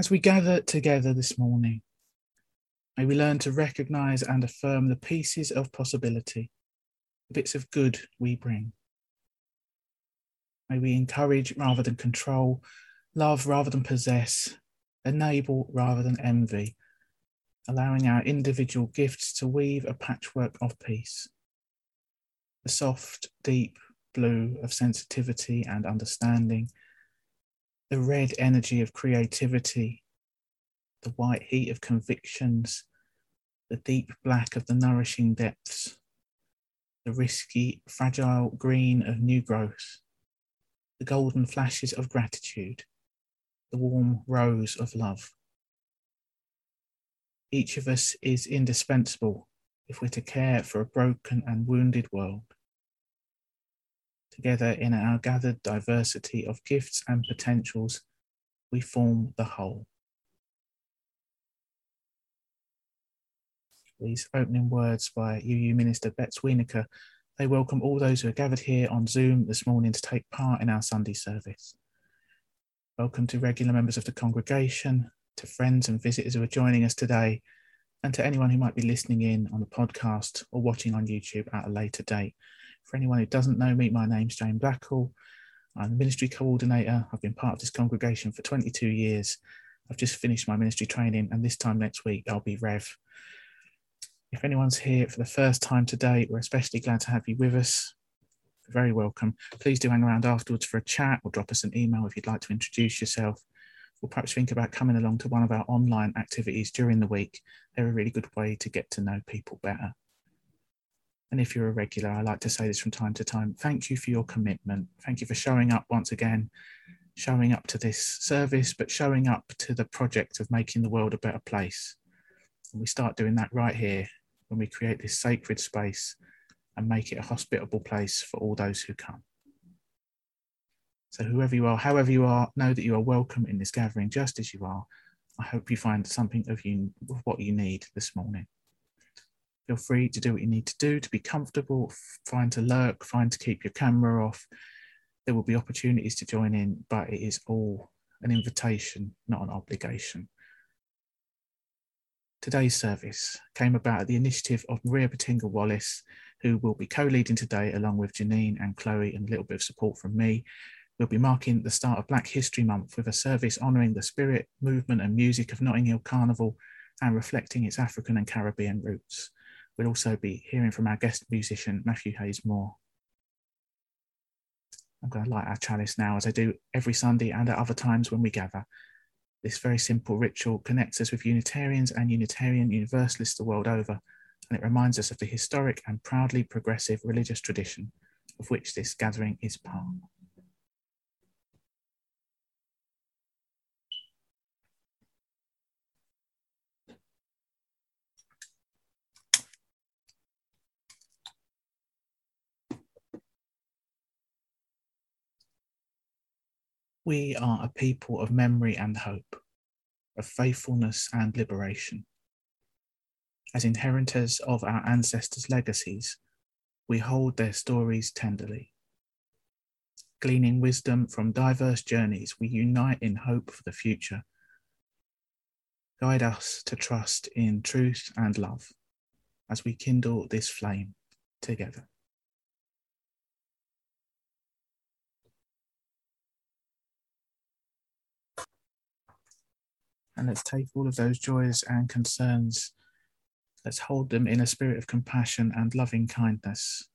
As we gather together this morning, may we learn to recognize and affirm the pieces of possibility, the bits of good we bring. May we encourage rather than control, love rather than possess, enable rather than envy, allowing our individual gifts to weave a patchwork of peace. The soft, deep blue of sensitivity and understanding, the red energy of creativity, the white heat of convictions, the deep black of the nourishing depths, the risky, fragile green of new growth, the golden flashes of gratitude, the warm rose of love. Each of us is indispensable if we're to care for a broken and wounded world. Together in our gathered diversity of gifts and potentials, we form the whole. These opening words by UU Minister Bets Wienecke, they welcome all those who are gathered here on Zoom this morning to take part in our Sunday service. Welcome to regular members of the congregation, to friends and visitors who are joining us today, and to anyone who might be listening in on the podcast or watching on YouTube at a later date. For anyone who doesn't know me, my name's Jane Blackall. I'm the ministry coordinator. I've been part of this congregation for 22 years. I've just finished my ministry training, and this time next week, I'll be Rev. If anyone's here for the first time today, we're especially glad to have you with us. You're very welcome. Please do hang around afterwards for a chat or drop us an email if you'd like to introduce yourself or perhaps think about coming along to one of our online activities during the week. They're a really good way to get to know people better. And if you're a regular, I like to say this from time to time thank you for your commitment. Thank you for showing up once again, showing up to this service, but showing up to the project of making the world a better place. And we start doing that right here when we create this sacred space and make it a hospitable place for all those who come. So, whoever you are, however you are, know that you are welcome in this gathering just as you are. I hope you find something of you of what you need this morning. Feel free to do what you need to do to be comfortable, find to lurk, find to keep your camera off. There will be opportunities to join in, but it is all an invitation, not an obligation. Today's service came about at the initiative of Maria Batinga Wallace, who will be co leading today along with Janine and Chloe, and a little bit of support from me. We'll be marking the start of Black History Month with a service honouring the spirit, movement, and music of Notting Hill Carnival and reflecting its African and Caribbean roots. We'll also be hearing from our guest musician, Matthew Hayes Moore. I'm going to light our chalice now, as I do every Sunday and at other times when we gather. This very simple ritual connects us with Unitarians and Unitarian Universalists the world over, and it reminds us of the historic and proudly progressive religious tradition of which this gathering is part. We are a people of memory and hope, of faithfulness and liberation. As inheritors of our ancestors' legacies, we hold their stories tenderly. Gleaning wisdom from diverse journeys, we unite in hope for the future. Guide us to trust in truth and love as we kindle this flame together. And let's take all of those joys and concerns, let's hold them in a spirit of compassion and loving kindness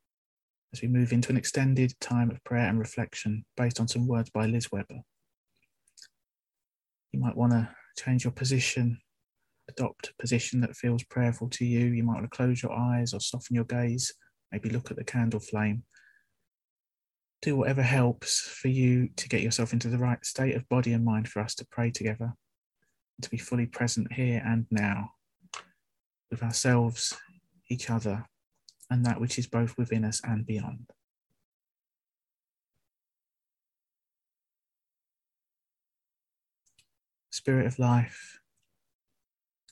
as we move into an extended time of prayer and reflection based on some words by Liz Weber. You might want to change your position, adopt a position that feels prayerful to you. You might want to close your eyes or soften your gaze, maybe look at the candle flame. Do whatever helps for you to get yourself into the right state of body and mind for us to pray together to be fully present here and now with ourselves, each other, and that which is both within us and beyond. Spirit of life,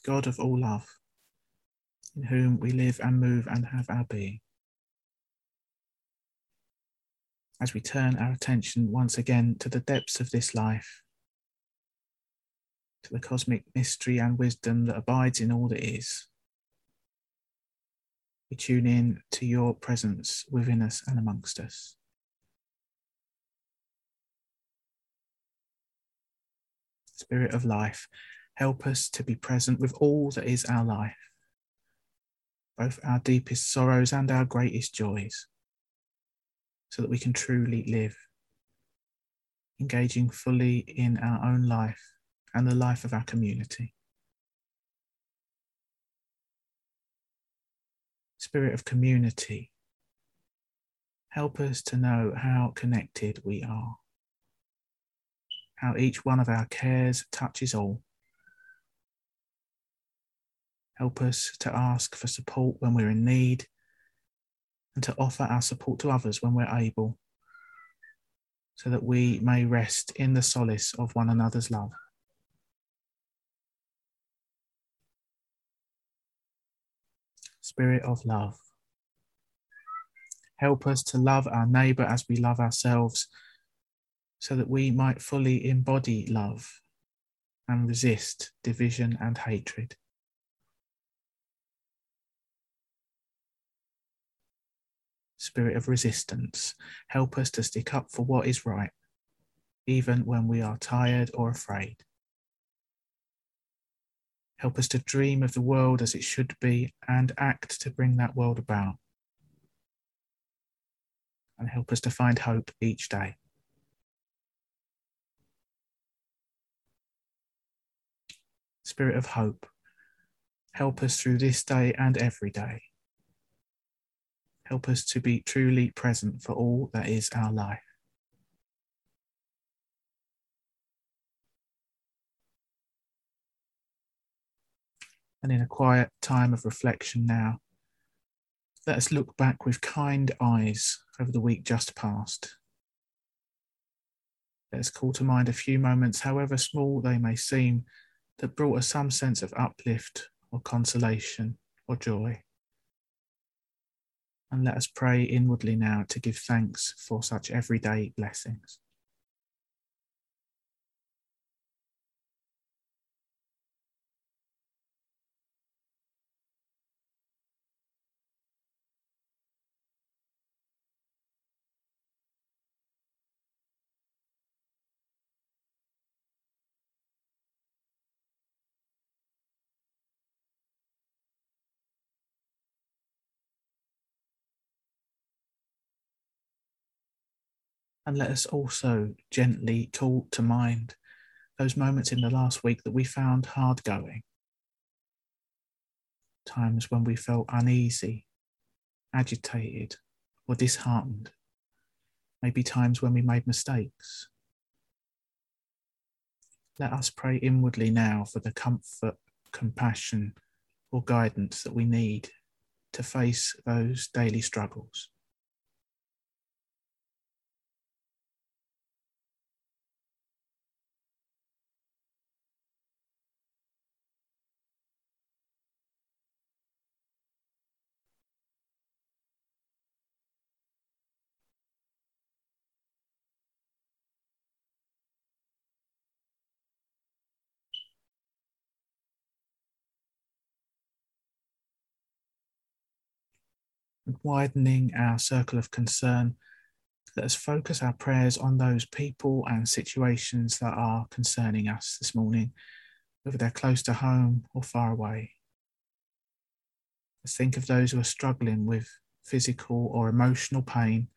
God of all love, in whom we live and move and have our being. As we turn our attention once again to the depths of this life, to the cosmic mystery and wisdom that abides in all that is. We tune in to your presence within us and amongst us. Spirit of life, help us to be present with all that is our life, both our deepest sorrows and our greatest joys, so that we can truly live, engaging fully in our own life and the life of our community. Spirit of community, help us to know how connected we are, how each one of our cares touches all. Help us to ask for support when we're in need and to offer our support to others when we're able, so that we may rest in the solace of one another's love. Spirit of love. Help us to love our neighbour as we love ourselves, so that we might fully embody love and resist division and hatred. Spirit of resistance, help us to stick up for what is right, even when we are tired or afraid. Help us to dream of the world as it should be and act to bring that world about. And help us to find hope each day. Spirit of hope, help us through this day and every day. Help us to be truly present for all that is our life. And in a quiet time of reflection now, let us look back with kind eyes over the week just past. Let us call to mind a few moments, however small they may seem, that brought us some sense of uplift or consolation or joy. And let us pray inwardly now to give thanks for such everyday blessings. And let us also gently call to mind those moments in the last week that we found hard going. Times when we felt uneasy, agitated, or disheartened. Maybe times when we made mistakes. Let us pray inwardly now for the comfort, compassion, or guidance that we need to face those daily struggles. Widening our circle of concern, let us focus our prayers on those people and situations that are concerning us this morning, whether they're close to home or far away. Let's think of those who are struggling with physical or emotional pain,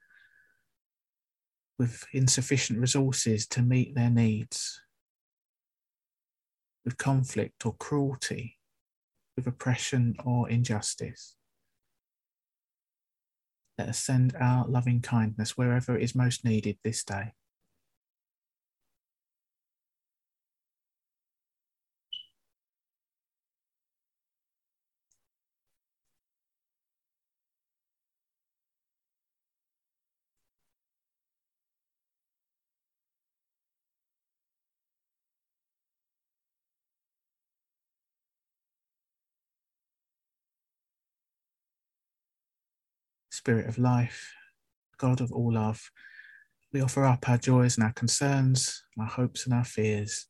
with insufficient resources to meet their needs, with conflict or cruelty, with oppression or injustice. Let us send our loving kindness wherever it is most needed this day. Spirit of life, God of all love, we offer up our joys and our concerns, our hopes and our fears,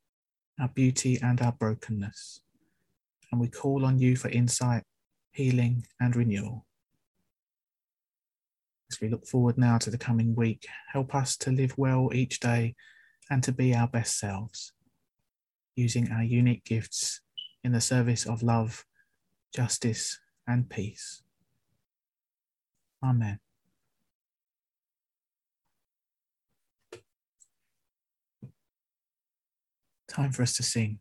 our beauty, and our brokenness. And we call on you for insight, healing, and renewal. As we look forward now to the coming week, help us to live well each day and to be our best selves, using our unique gifts in the service of love, justice, and peace. Amen. Time for us to sing.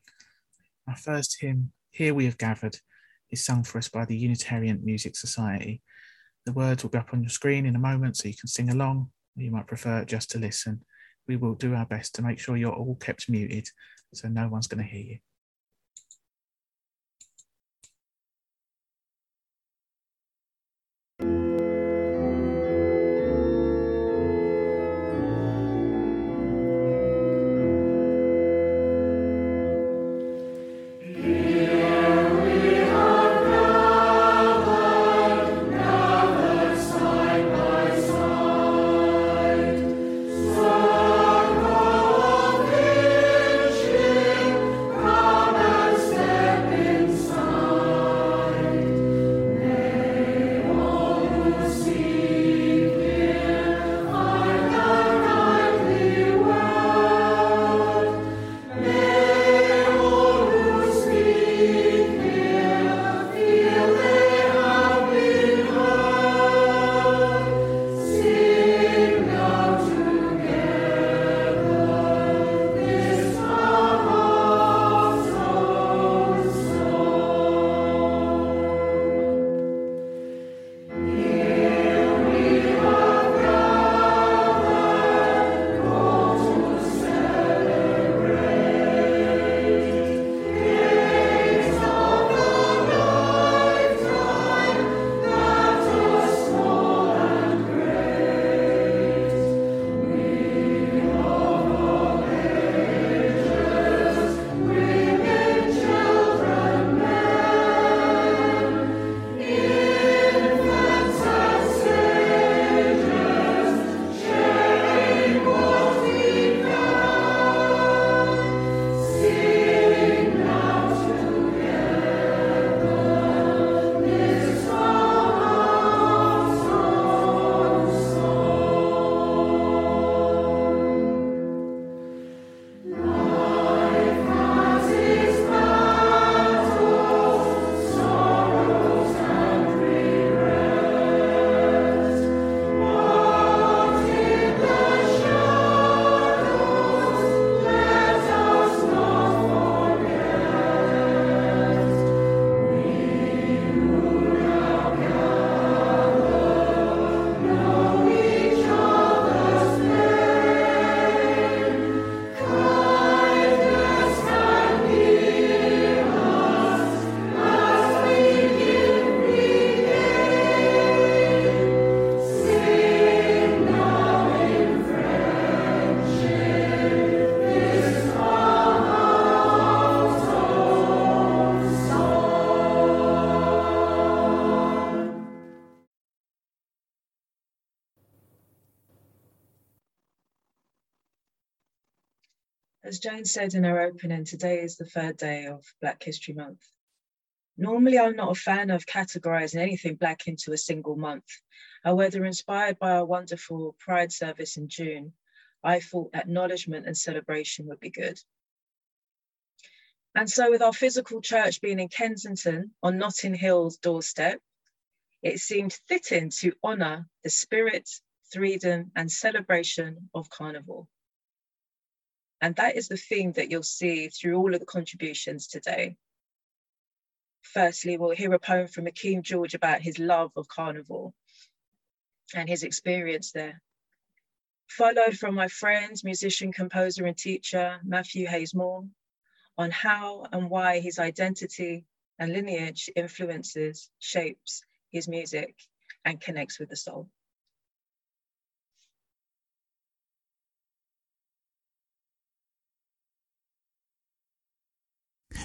Our first hymn, Here We Have Gathered, is sung for us by the Unitarian Music Society. The words will be up on your screen in a moment so you can sing along, you might prefer just to listen. We will do our best to make sure you're all kept muted so no one's going to hear you. As Jane said in her opening, today is the third day of Black History Month. Normally, I'm not a fan of categorizing anything Black into a single month. However, inspired by our wonderful Pride service in June, I thought acknowledgement and celebration would be good. And so, with our physical church being in Kensington on Notting Hill's doorstep, it seemed fitting to honour the spirit, freedom, and celebration of Carnival. And that is the theme that you'll see through all of the contributions today. Firstly, we'll hear a poem from Akeem George about his love of carnival and his experience there. Followed from my friend, musician, composer, and teacher, Matthew Hayes Moore, on how and why his identity and lineage influences, shapes his music, and connects with the soul.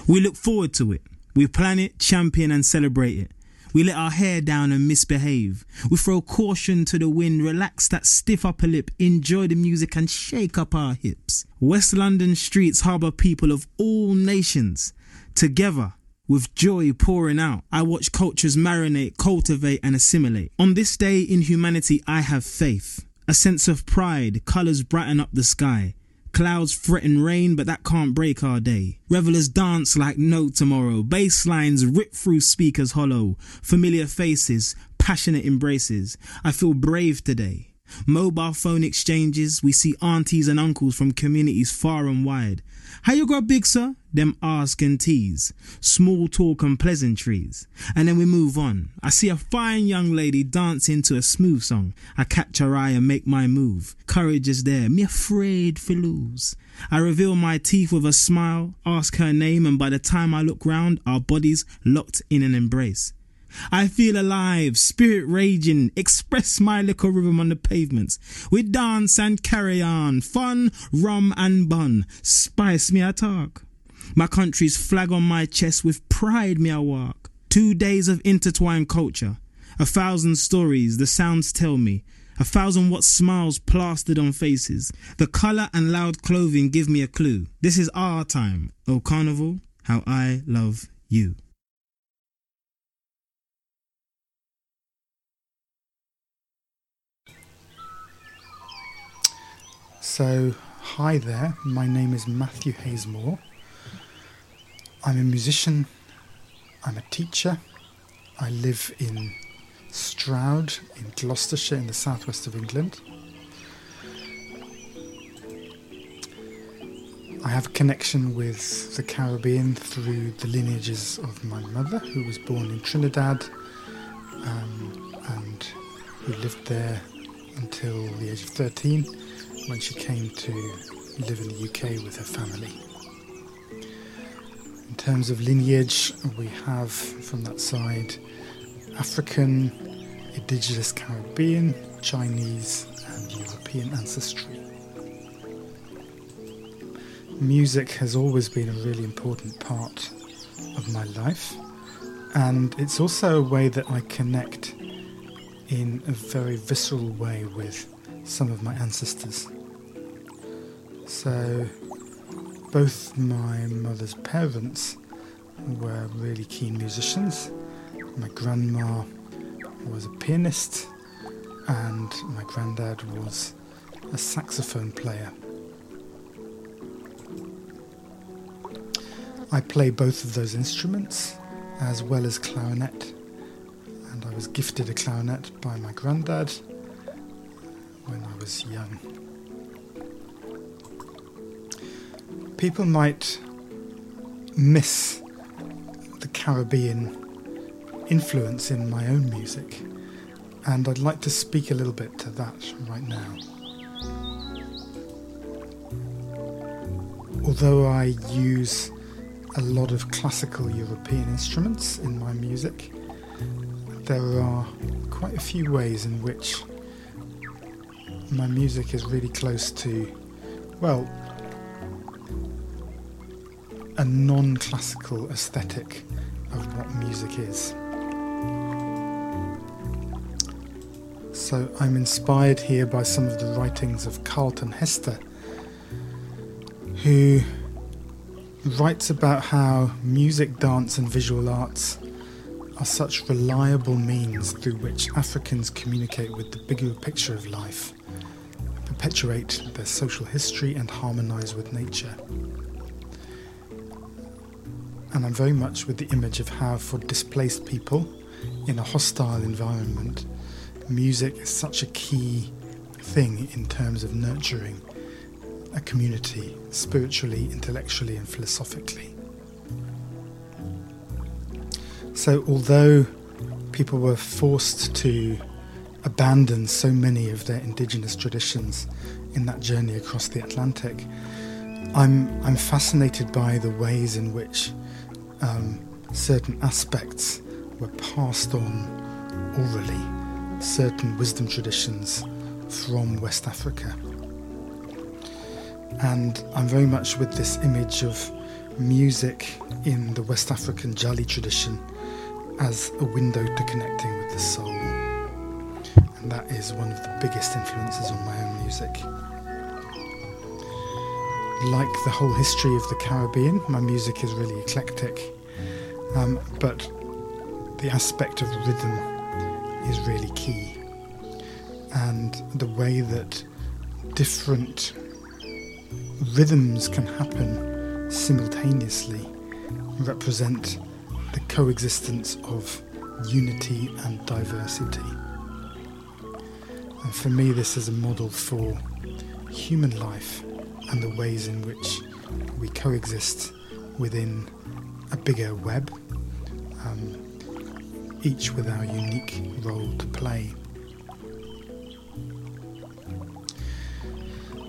We look forward to it. We plan it, champion, and celebrate it. We let our hair down and misbehave. We throw caution to the wind, relax that stiff upper lip, enjoy the music and shake up our hips. West London streets harbour people of all nations. Together, with joy pouring out, I watch cultures marinate, cultivate, and assimilate. On this day in humanity, I have faith. A sense of pride, colours brighten up the sky. Clouds threaten rain, but that can't break our day. Revelers dance like no tomorrow. Bass lines rip through speakers hollow. Familiar faces, passionate embraces. I feel brave today. Mobile phone exchanges, we see aunties and uncles from communities far and wide. How you got big, sir? Them ask and tease. Small talk and pleasantries. And then we move on. I see a fine young lady dancing to a smooth song. I catch her eye and make my move. Courage is there, me afraid for lose. I reveal my teeth with a smile, ask her name, and by the time I look round, our bodies locked in an embrace. I feel alive, spirit raging, express my little rhythm on the pavements. We dance and carry on, fun, rum and bun, spice me a talk. My country's flag on my chest, with pride me a walk. Two days of intertwined culture, a thousand stories the sounds tell me, a thousand what smiles plastered on faces. The colour and loud clothing give me a clue. This is our time, O Carnival, how I love you. So, hi there, my name is Matthew Hayesmore. I'm a musician, I'm a teacher, I live in Stroud in Gloucestershire in the southwest of England. I have a connection with the Caribbean through the lineages of my mother, who was born in Trinidad um, and who lived there until the age of 13 when she came to live in the UK with her family. In terms of lineage, we have from that side African, indigenous Caribbean, Chinese, and European ancestry. Music has always been a really important part of my life, and it's also a way that I connect in a very visceral way with some of my ancestors. So, both my mother's parents were really keen musicians. My grandma was a pianist, and my granddad was a saxophone player. I play both of those instruments as well as clarinet, and I was gifted a clarinet by my granddad when I was young. People might miss the Caribbean influence in my own music, and I'd like to speak a little bit to that right now. Although I use a lot of classical European instruments in my music, there are quite a few ways in which my music is really close to, well, a non classical aesthetic of what music is. So I'm inspired here by some of the writings of Karlton Hester, who writes about how music, dance, and visual arts are such reliable means through which Africans communicate with the bigger picture of life perpetuate their social history and harmonize with nature. And I'm very much with the image of how, for displaced people in a hostile environment, music is such a key thing in terms of nurturing a community spiritually, intellectually, and philosophically. So, although people were forced to abandoned so many of their indigenous traditions in that journey across the Atlantic. I'm, I'm fascinated by the ways in which um, certain aspects were passed on orally, certain wisdom traditions from West Africa. And I'm very much with this image of music in the West African Jali tradition as a window to connecting with the soul. And that is one of the biggest influences on my own music. Like the whole history of the Caribbean, my music is really eclectic, um, but the aspect of rhythm is really key. And the way that different rhythms can happen simultaneously represent the coexistence of unity and diversity. And for me, this is a model for human life and the ways in which we coexist within a bigger web, um, each with our unique role to play.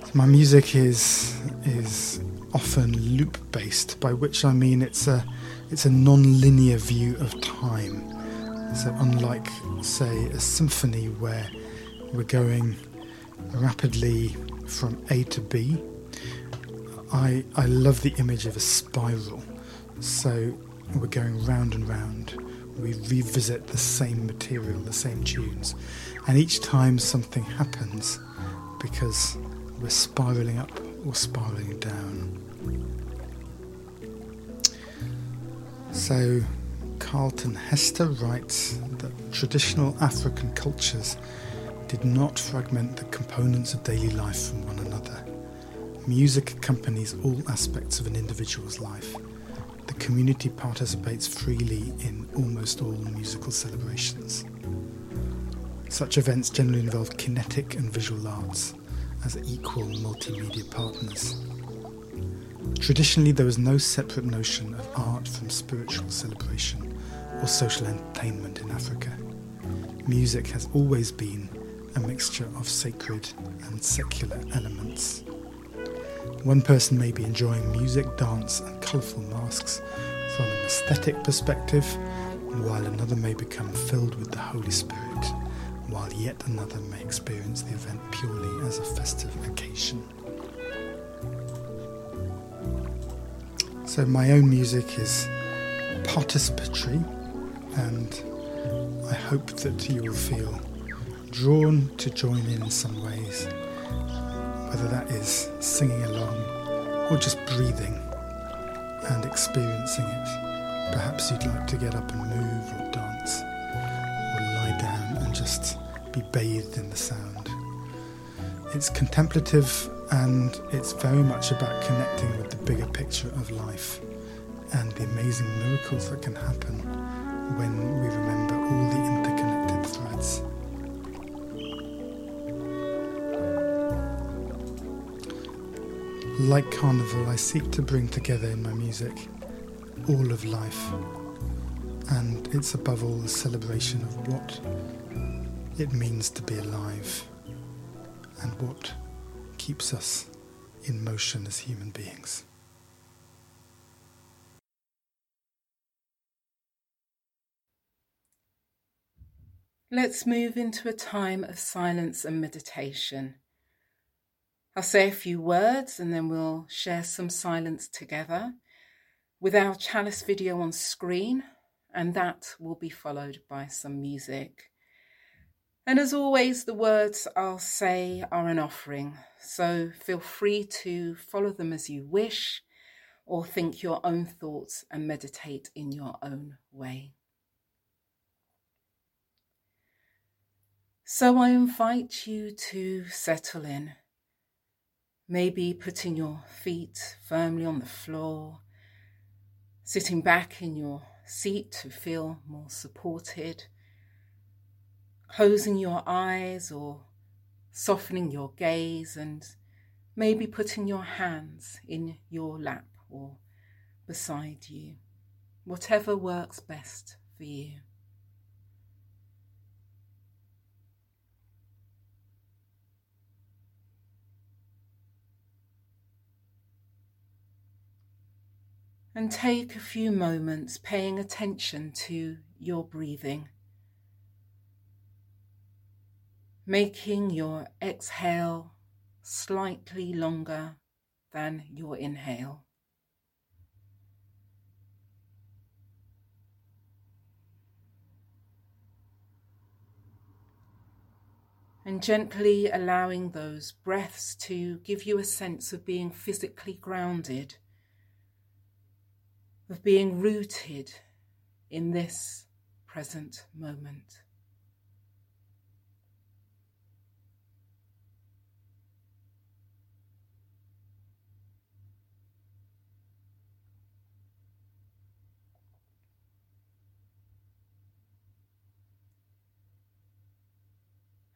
So my music is is often loop based, by which I mean it's a it's a non-linear view of time. So unlike say a symphony where we're going rapidly from A to B, I I love the image of a spiral. So we're going round and round. We revisit the same material, the same tunes, and each time something happens because we're spiraling up or spiraling down. So, Karlton Hester writes that traditional African cultures did not fragment the components of daily life from one another. Music accompanies all aspects of an individual's life. The community participates freely in almost all musical celebrations. Such events generally involve kinetic and visual arts as equal multimedia partners. Traditionally, there was no separate notion of art from spiritual celebration or social entertainment in Africa. Music has always been a mixture of sacred and secular elements. One person may be enjoying music, dance, and colourful masks from an aesthetic perspective, while another may become filled with the Holy Spirit, while yet another may experience the event purely as a festive occasion. So, my own music is participatory, and I hope that you will feel drawn to join in some ways, whether that is singing along or just breathing and experiencing it. Perhaps you'd like to get up and move or dance or lie down and just be bathed in the sound. It's contemplative and it's very much about connecting with the bigger picture of life and the amazing miracles that can happen when we remember all the Like Carnival, I seek to bring together in my music all of life, and it's above all a celebration of what it means to be alive and what keeps us in motion as human beings. Let's move into a time of silence and meditation. I'll say a few words and then we'll share some silence together with our chalice video on screen, and that will be followed by some music. And as always, the words I'll say are an offering, so feel free to follow them as you wish or think your own thoughts and meditate in your own way. So I invite you to settle in, maybe putting your feet firmly on the floor, sitting back in your seat to feel more supported closing your eyes or softening your gaze and maybe putting your hands in your lap or beside you, whatever works best for you. and take a few moments paying attention to your breathing, making your exhale slightly longer than your inhale. And gently allowing those breaths to give you a sense of being physically grounded of being rooted in this present moment.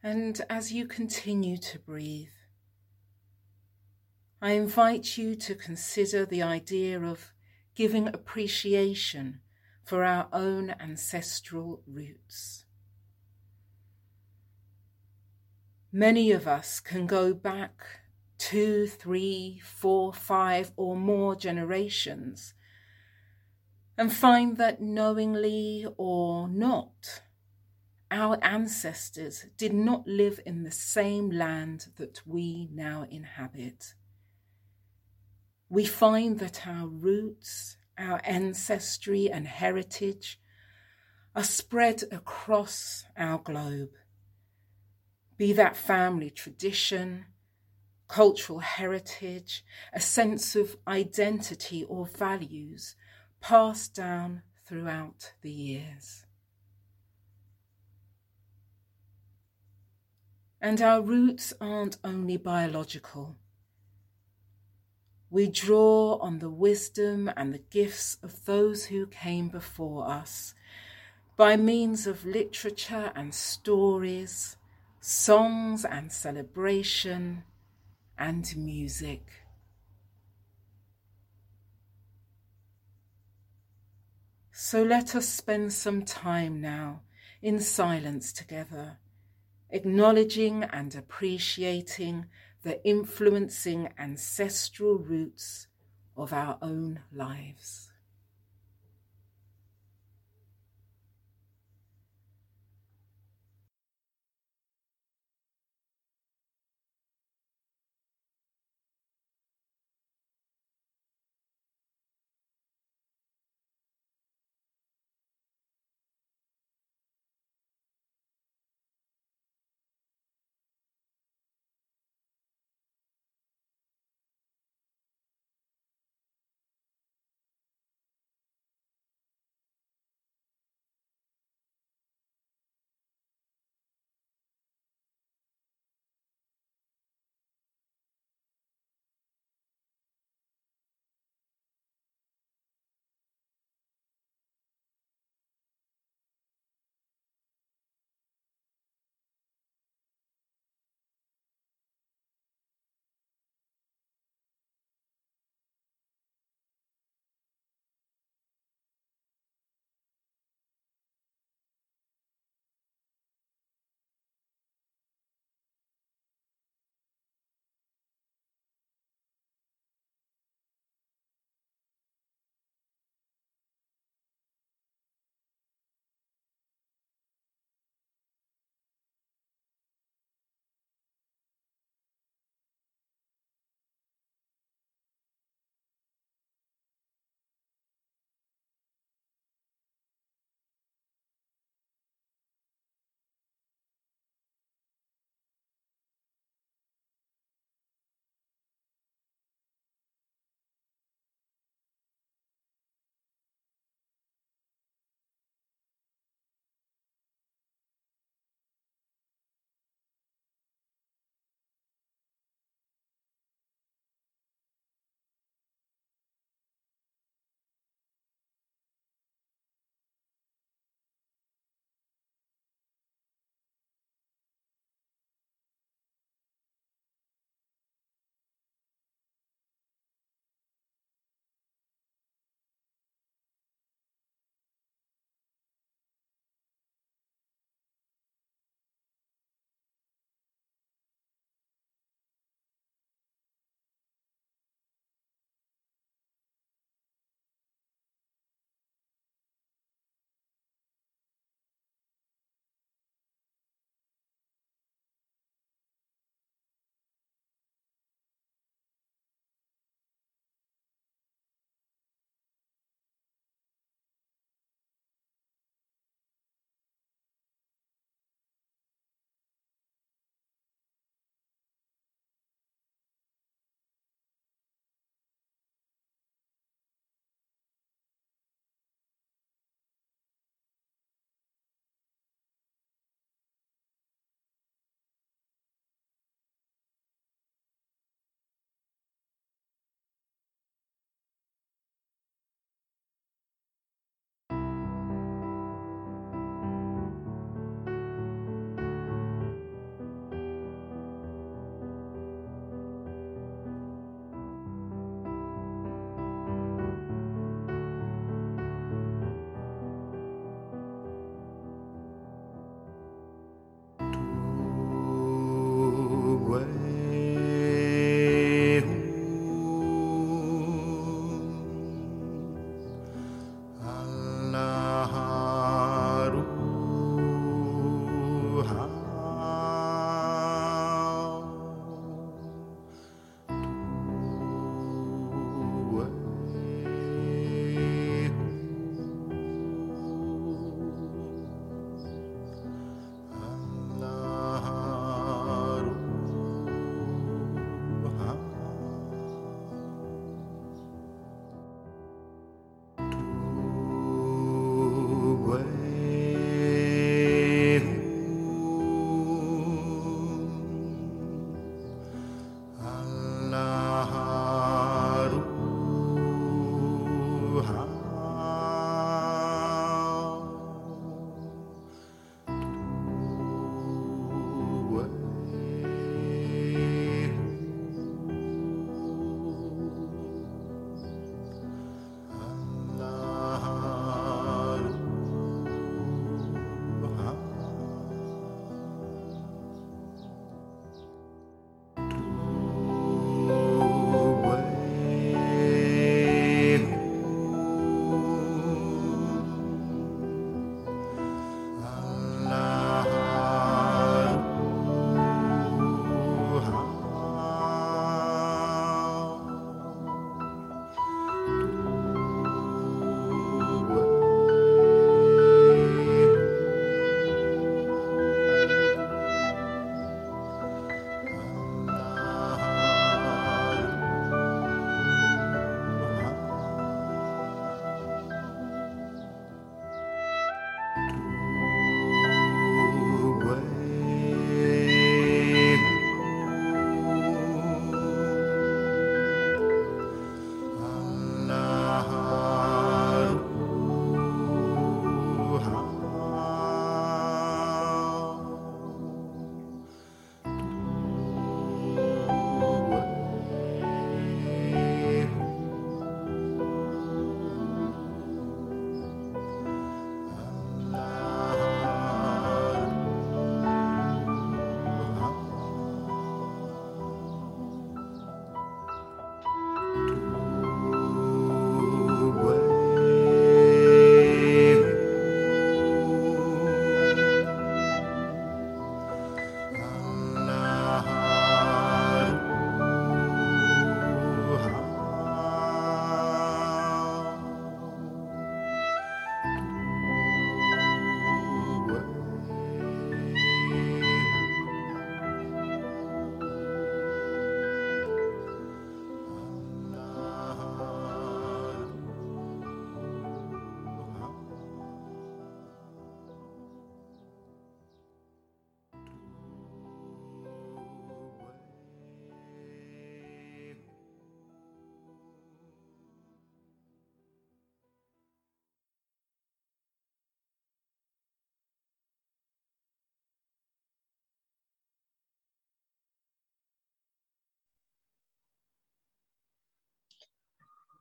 And as you continue to breathe, I invite you to consider the idea of giving appreciation for our own ancestral roots. Many of us can go back two, three, four, five, or more generations and find that knowingly or not, our ancestors did not live in the same land that we now inhabit. We find that our roots, our ancestry, and heritage are spread across our globe. Be that family tradition, cultural heritage, a sense of identity or values passed down throughout the years. And our roots aren't only biological. We draw on the wisdom and the gifts of those who came before us by means of literature and stories, songs and celebration, and music. So let us spend some time now in silence together acknowledging and appreciating the influencing ancestral roots of our own lives.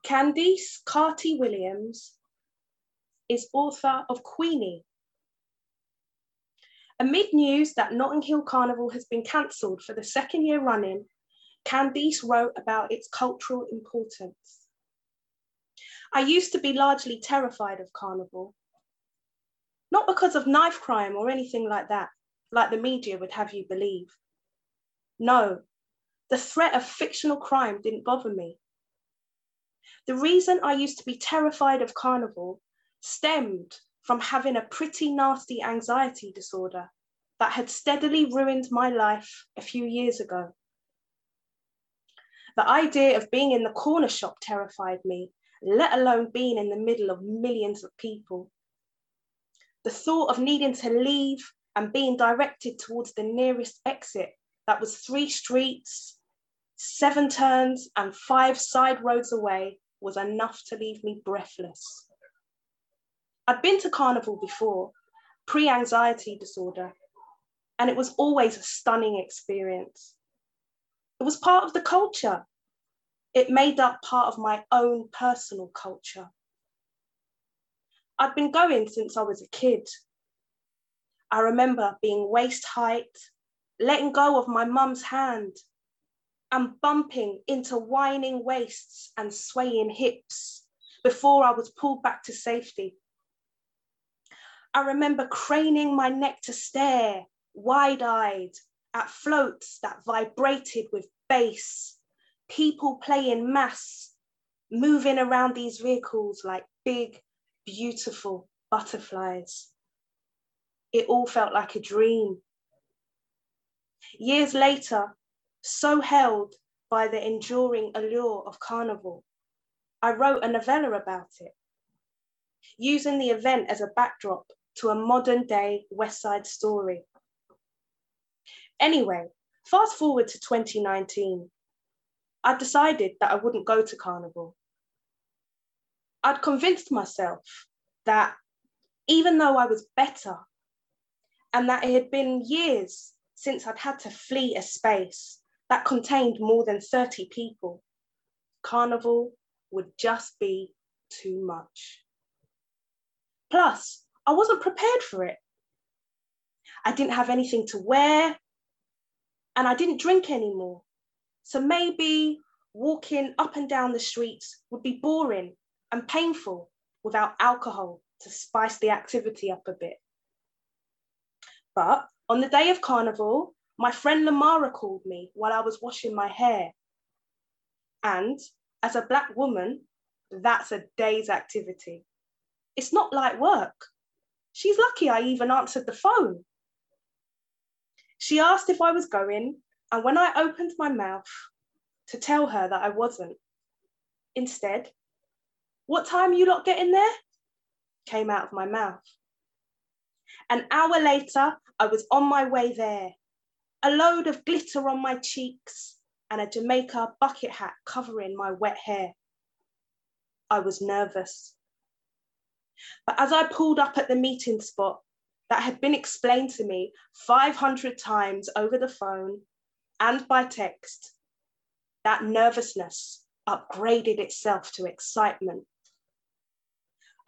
Candice Carty Williams is author of Queenie. Amid news that Notting Hill Carnival has been cancelled for the second year running, Candice wrote about its cultural importance. I used to be largely terrified of Carnival, not because of knife crime or anything like that, like the media would have you believe. No, the threat of fictional crime didn't bother me. The reason I used to be terrified of Carnival stemmed from having a pretty nasty anxiety disorder that had steadily ruined my life a few years ago. The idea of being in the corner shop terrified me, let alone being in the middle of millions of people. The thought of needing to leave and being directed towards the nearest exit that was three streets, seven turns, and five side roads away was enough to leave me breathless. I'd been to carnival before, pre anxiety disorder, and it was always a stunning experience. It was part of the culture. It made up part of my own personal culture. I'd been going since I was a kid. I remember being waist height, letting go of my mum's hand, and bumping into whining waists and swaying hips before I was pulled back to safety. I remember craning my neck to stare, wide eyed, at floats that vibrated with bass, people playing mas, moving around these vehicles like big, beautiful butterflies. It all felt like a dream. Years later, so held by the enduring allure of carnival, I wrote a novella about it, using the event as a backdrop to a modern day West Side story. Anyway, fast forward to 2019. I decided that I wouldn't go to carnival. I'd convinced myself that even though I was better and that it had been years since I'd had to flee a space that contained more than 30 people, carnival would just be too much. Plus, I wasn't prepared for it. I didn't have anything to wear and I didn't drink anymore. So maybe walking up and down the streets would be boring and painful without alcohol to spice the activity up a bit. But on the day of carnival, my friend Lamara called me while I was washing my hair. And as a Black woman, that's a day's activity. It's not like work. She's lucky I even answered the phone. She asked if I was going, and when I opened my mouth to tell her that I wasn't, instead, what time you lot getting there? came out of my mouth. An hour later, I was on my way there, a load of glitter on my cheeks and a Jamaica bucket hat covering my wet hair. I was nervous. But as I pulled up at the meeting spot that had been explained to me 500 times over the phone and by text, that nervousness upgraded itself to excitement.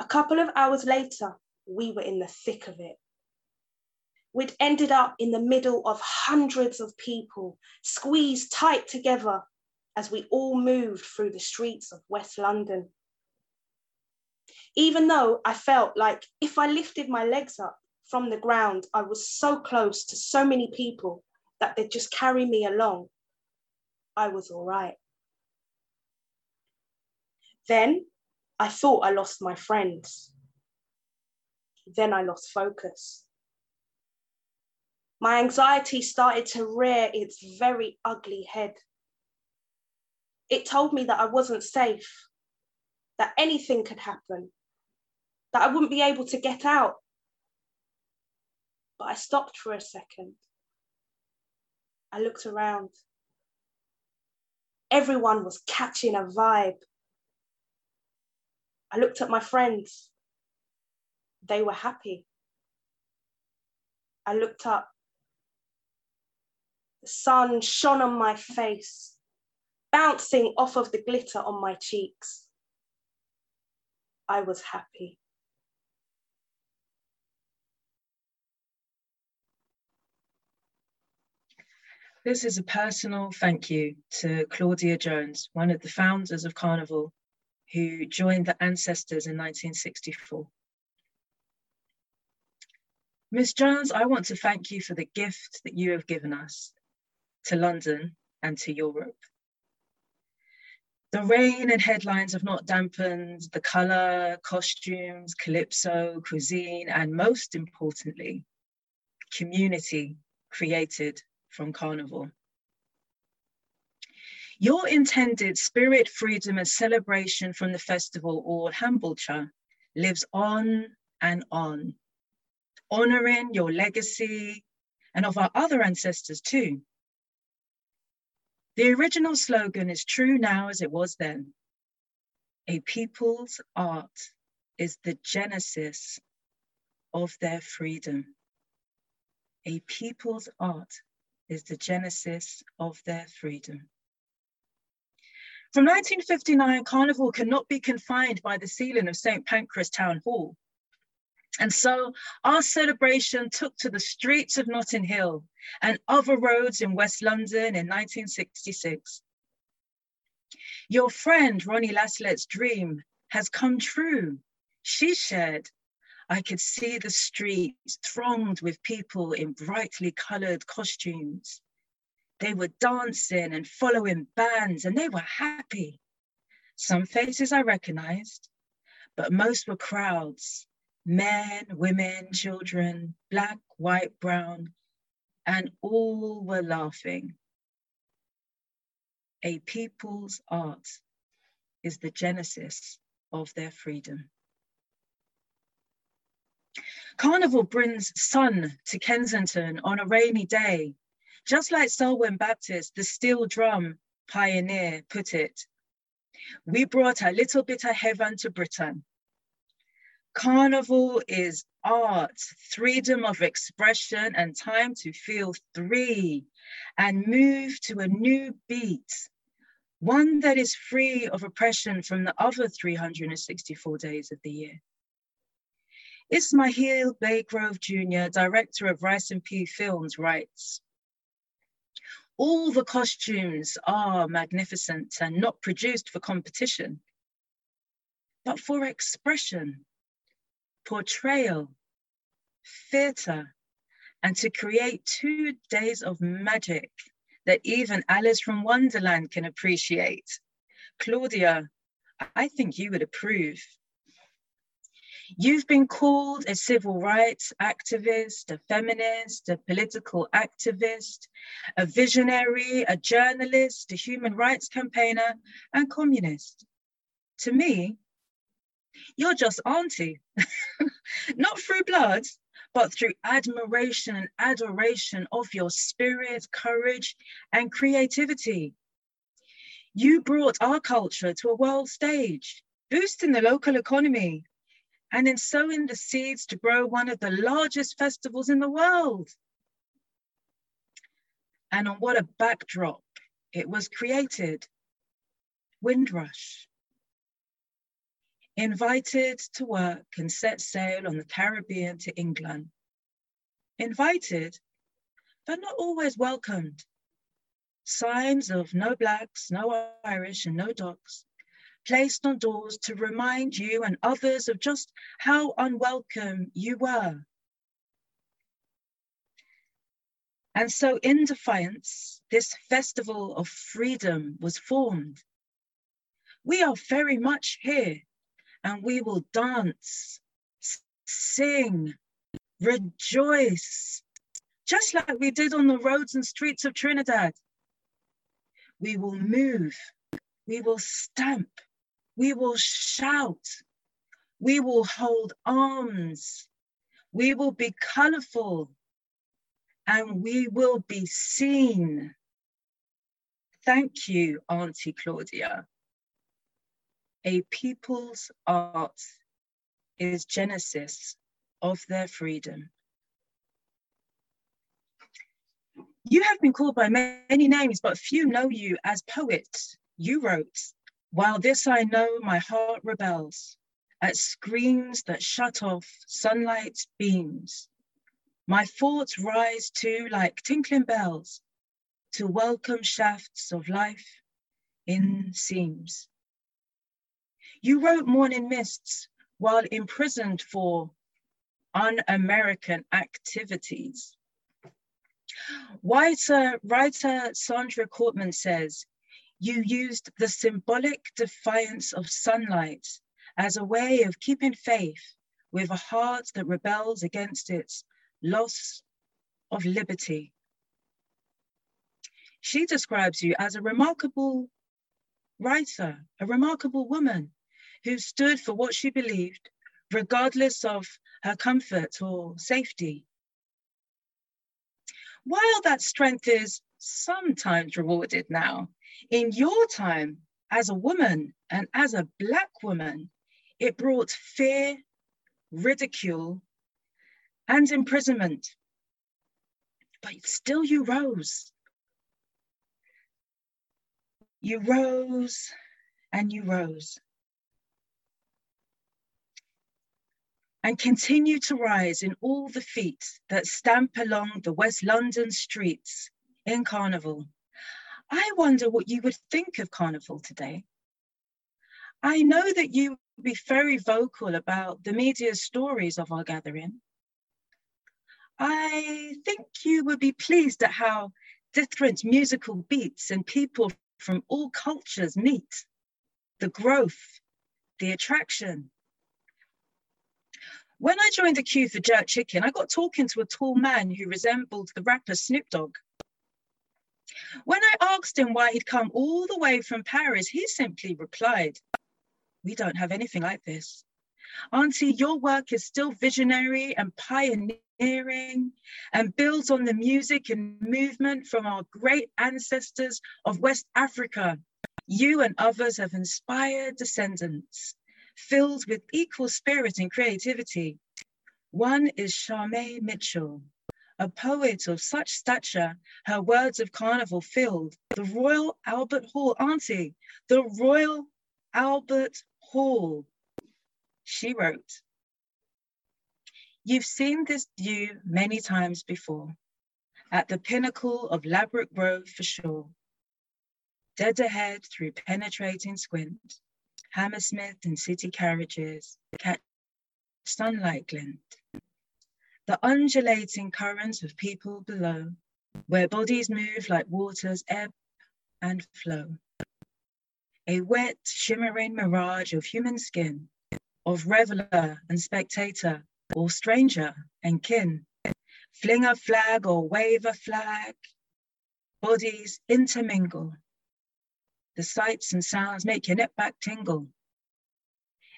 A couple of hours later, we were in the thick of it. We'd ended up in the middle of hundreds of people, squeezed tight together as we all moved through the streets of West London even though I felt like if I lifted my legs up from the ground, I was so close to so many people that they'd just carry me along. I was all right. Then I thought I lost my friends. Then I lost focus. My anxiety started to rear its very ugly head. It told me that I wasn't safe, that anything could happen, that I wouldn't be able to get out. But I stopped for a second. I looked around. Everyone was catching a vibe. I looked at my friends. They were happy. I looked up. Sun shone on my face, bouncing off of the glitter on my cheeks. I was happy. This is a personal thank you to Claudia Jones, one of the founders of Carnival, who joined the Ancestors in 1964. Ms. Jones, I want to thank you for the gift that you have given us to London and to Europe. The rain and headlines have not dampened the colour, costumes, calypso, cuisine, and most importantly, community created from Carnival. Your intended spirit, freedom, and celebration from the festival or Hambolcha lives on and on, honoring your legacy and of our other ancestors too. The original slogan is true now as it was then. A people's art is the genesis of their freedom. A people's art is the genesis of their freedom. From 1959, Carnival cannot be confined by the ceiling of St. Pancras Town Hall. And so our celebration took to the streets of Notting Hill and other roads in West London in 1966. Your friend Ronnie Laslett's dream has come true. She shared, I could see the streets thronged with people in brightly colored costumes. They were dancing and following bands and they were happy. Some faces I recognized, but most were crowds men, women, children, black, white, brown, and all were laughing. A people's art is the genesis of their freedom. Carnival brings sun to Kensington on a rainy day, just like Selwyn Baptiste, the steel drum pioneer, put it. We brought a little bit of heaven to Britain Carnival is art, freedom of expression, and time to feel free and move to a new beat, one that is free of oppression from the other 364 days of the year. Ismail Baygrove Jr., director of Rice and Pea Films, writes, all the costumes are magnificent and not produced for competition, but for expression portrayal, theatre, and to create two days of magic that even Alice from Wonderland can appreciate. Claudia, I think you would approve. You've been called a civil rights activist, a feminist, a political activist, a visionary, a journalist, a human rights campaigner, and communist. To me, you're just auntie, not through blood, but through admiration and adoration of your spirit, courage, and creativity. You brought our culture to a world stage, boosting the local economy and in sowing the seeds to grow one of the largest festivals in the world. And on what a backdrop it was created. Windrush, invited to work and set sail on the Caribbean to England. Invited, but not always welcomed. Signs of no blacks, no Irish, and no dogs placed on doors to remind you and others of just how unwelcome you were. And so, in defiance, this festival of freedom was formed. We are very much here and we will dance, sing, rejoice, just like we did on the roads and streets of Trinidad. We will move, we will stamp, we will shout, we will hold arms, we will be colorful, and we will be seen. Thank you, Auntie Claudia a people's art is genesis of their freedom. You have been called by many names, but few know you as poet. You wrote, While this I know, my heart rebels. at screams that shut off sunlight's beams. My thoughts rise too like tinkling bells to welcome shafts of life in seams. You wrote Morning Mists while imprisoned for un-American activities. Writer, writer Sandra Courtman says, you used the symbolic defiance of sunlight as a way of keeping faith with a heart that rebels against its loss of liberty. She describes you as a remarkable writer, a remarkable woman who stood for what she believed, regardless of her comfort or safety. While that strength is sometimes rewarded now, in your time as a woman and as a Black woman, it brought fear, ridicule, and imprisonment. But still, you rose. You rose and you rose. And continue to rise in all the feet that stamp along the West London streets in Carnival. I wonder what you would think of Carnival today. I know that you would be very vocal about the media's stories of our gathering. I think you would be pleased at how different musical beats and people from all cultures meet, the growth, the attraction. When I joined the queue for jerk chicken, I got talking to a tall man who resembled the rapper Snoop Dogg. When I asked him why he'd come all the way from Paris, he simply replied, We don't have anything like this. Auntie, your work is still visionary and pioneering and builds on the music and movement from our great ancestors of West Africa. You and others have inspired descendants filled with equal spirit and creativity. One is Charmaine Mitchell, a poet of such stature, her words of carnival filled the Royal Albert Hall, Auntie, the Royal Albert Hall. She wrote, You've seen this view many times before, at the pinnacle of Ladbroke Grove for sure. Dead ahead through penetrating squint, Hammersmith and city carriages catch sunlight glint the undulating currents of people below, where bodies move like waters ebb and flow. A wet, shimmering mirage of human skin, of reveler and spectator, or stranger and kin. Fling a flag or wave a flag, bodies intermingle. The sights and sounds make your neck back tingle.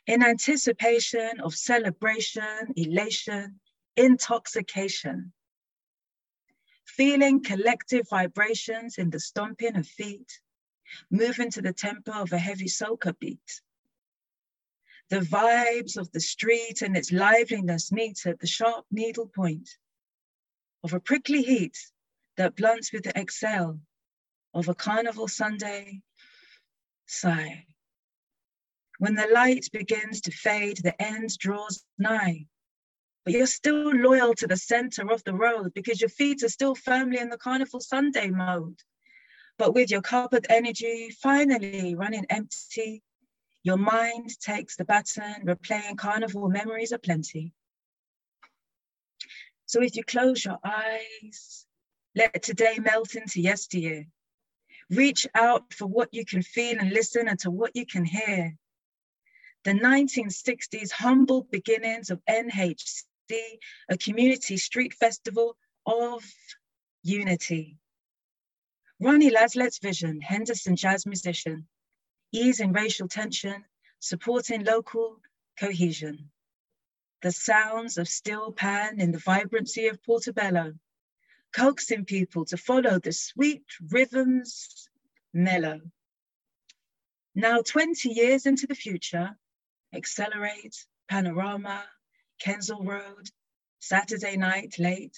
In anticipation of celebration, elation, intoxication, feeling collective vibrations in the stomping of feet, moving to the tempo of a heavy soca beat. The vibes of the street and its liveliness meet at the sharp needle point of a prickly heat that blunts with the exhale of a carnival Sunday sigh. When the light begins to fade, the end draws nigh but you're still loyal to the center of the road because your feet are still firmly in the carnival Sunday mode. But with your cupboard energy finally running empty, your mind takes the baton, replaying carnival memories aplenty. So if you close your eyes, let today melt into yesteryear. Reach out for what you can feel and listen and to what you can hear. The 1960s humble beginnings of NHC a community street festival of unity. Ronnie Laslett's vision, Henderson jazz musician, easing racial tension, supporting local cohesion. The sounds of steel pan in the vibrancy of Portobello, coaxing people to follow the sweet rhythms mellow. Now 20 years into the future, accelerate, panorama, Kensal Road, Saturday night late.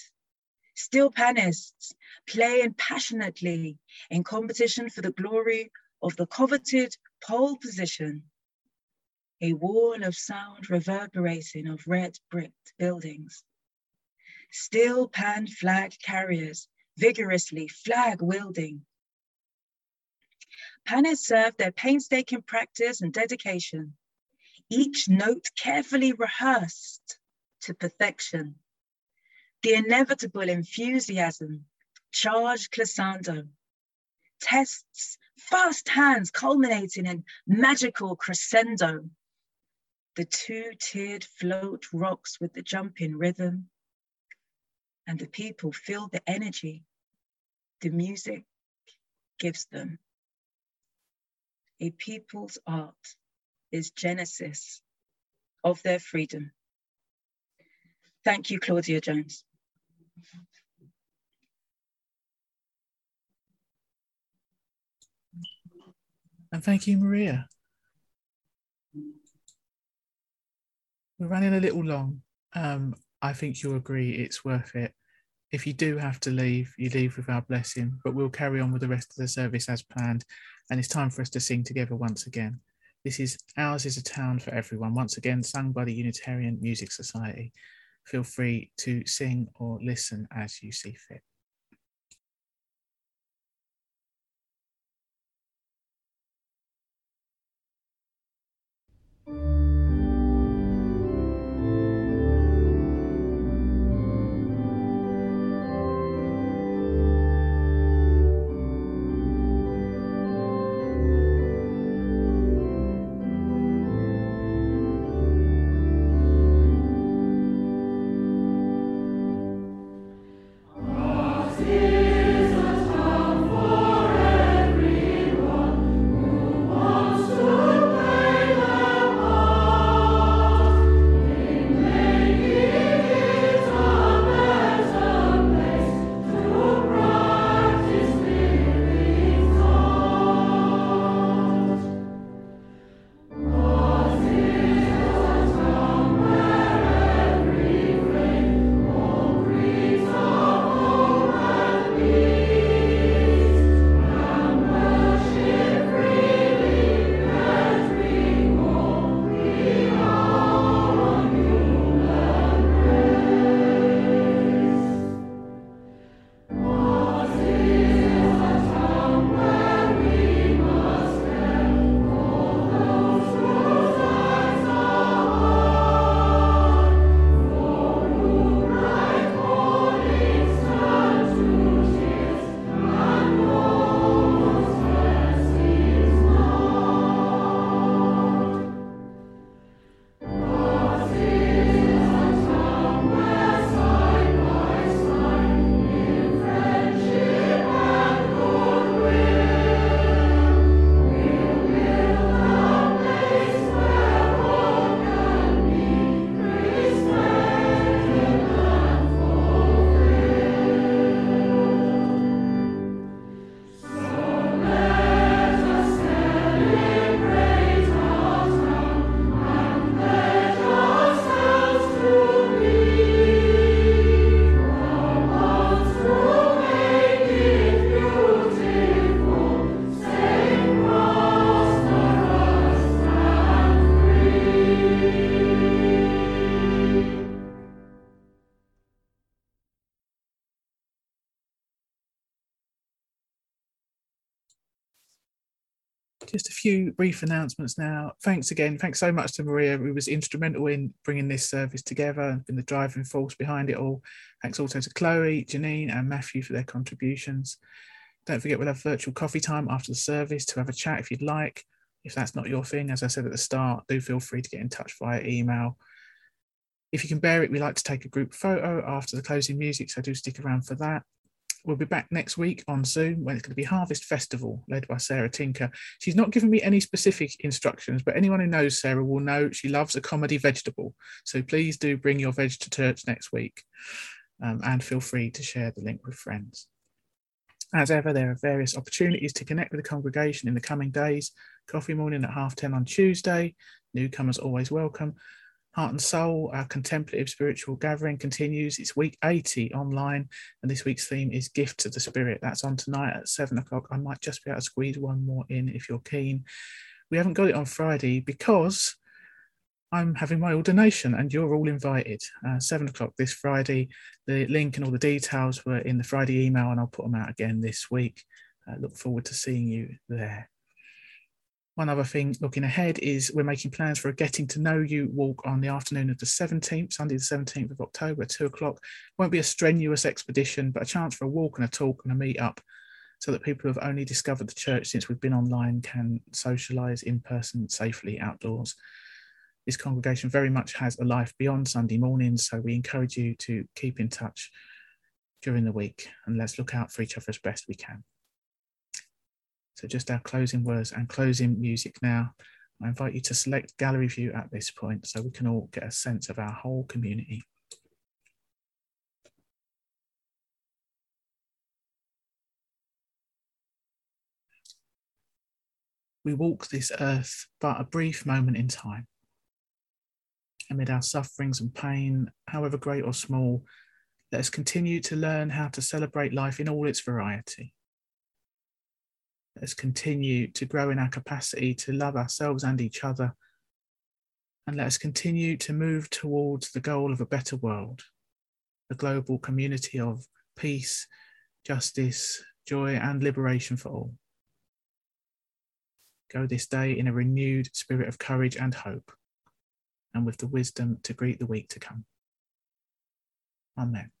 Still panists playing passionately in competition for the glory of the coveted pole position. a wall of sound reverberating of red bricked buildings. Steel pan flag carriers vigorously flag wielding. Panners serve their painstaking practice and dedication, each note carefully rehearsed to perfection. The inevitable enthusiasm, charged glissando, tests fast hands culminating in magical crescendo. The two-tiered float rocks with the jumping rhythm, and the people feel the energy the music gives them. A people's art is genesis of their freedom. Thank you, Claudia Jones. And thank you, Maria. We're running a little long. Um, I think you'll agree it's worth it. If you do have to leave, you leave with our blessing, but we'll carry on with the rest of the service as planned. And it's time for us to sing together once again. This is Ours is a Town for Everyone, once again sung by the Unitarian Music Society. Feel free to sing or listen as you see fit. Few brief announcements now. Thanks again. Thanks so much to Maria, who was instrumental in bringing this service together and been the driving force behind it all. Thanks also to Chloe, Janine, and Matthew for their contributions. Don't forget, we'll have virtual coffee time after the service to have a chat if you'd like. If that's not your thing, as I said at the start, do feel free to get in touch via email. If you can bear it, we like to take a group photo after the closing music, so do stick around for that. We'll be back next week on Zoom when it's going to be Harvest Festival, led by Sarah Tinker. She's not given me any specific instructions, but anyone who knows Sarah will know she loves a comedy vegetable. So please do bring your veg to church next week um, and feel free to share the link with friends. As ever, there are various opportunities to connect with the congregation in the coming days. Coffee morning at half 10 on Tuesday. Newcomers always welcome. Heart and Soul, our contemplative spiritual gathering continues. It's week 80 online, and this week's theme is Gifts of the Spirit. That's on tonight at seven o'clock. I might just be able to squeeze one more in if you're keen. We haven't got it on Friday because I'm having my ordination and you're all invited. Uh, seven o'clock this Friday. The link and all the details were in the Friday email, and I'll put them out again this week. Uh, look forward to seeing you there. One other thing looking ahead is we're making plans for a getting to know you walk on the afternoon of the 17th, Sunday, the 17th of October two o'clock. Won't be a strenuous expedition, but a chance for a walk and a talk and a meet up so that people who have only discovered the church since we've been online can socialize in person safely outdoors this congregation very much has a life beyond Sunday mornings. So we encourage you to keep in touch during the week and let's look out for each other as best we can. So just our closing words and closing music now. I invite you to select gallery view at this point so we can all get a sense of our whole community. We walk this earth but a brief moment in time amid our sufferings and pain, however great or small, let us continue to learn how to celebrate life in all its variety. Let us continue to grow in our capacity to love ourselves and each other. And let us continue to move towards the goal of a better world, a global community of peace, justice, joy, and liberation for all. Go this day in a renewed spirit of courage and hope and with the wisdom to greet the week to come. Amen.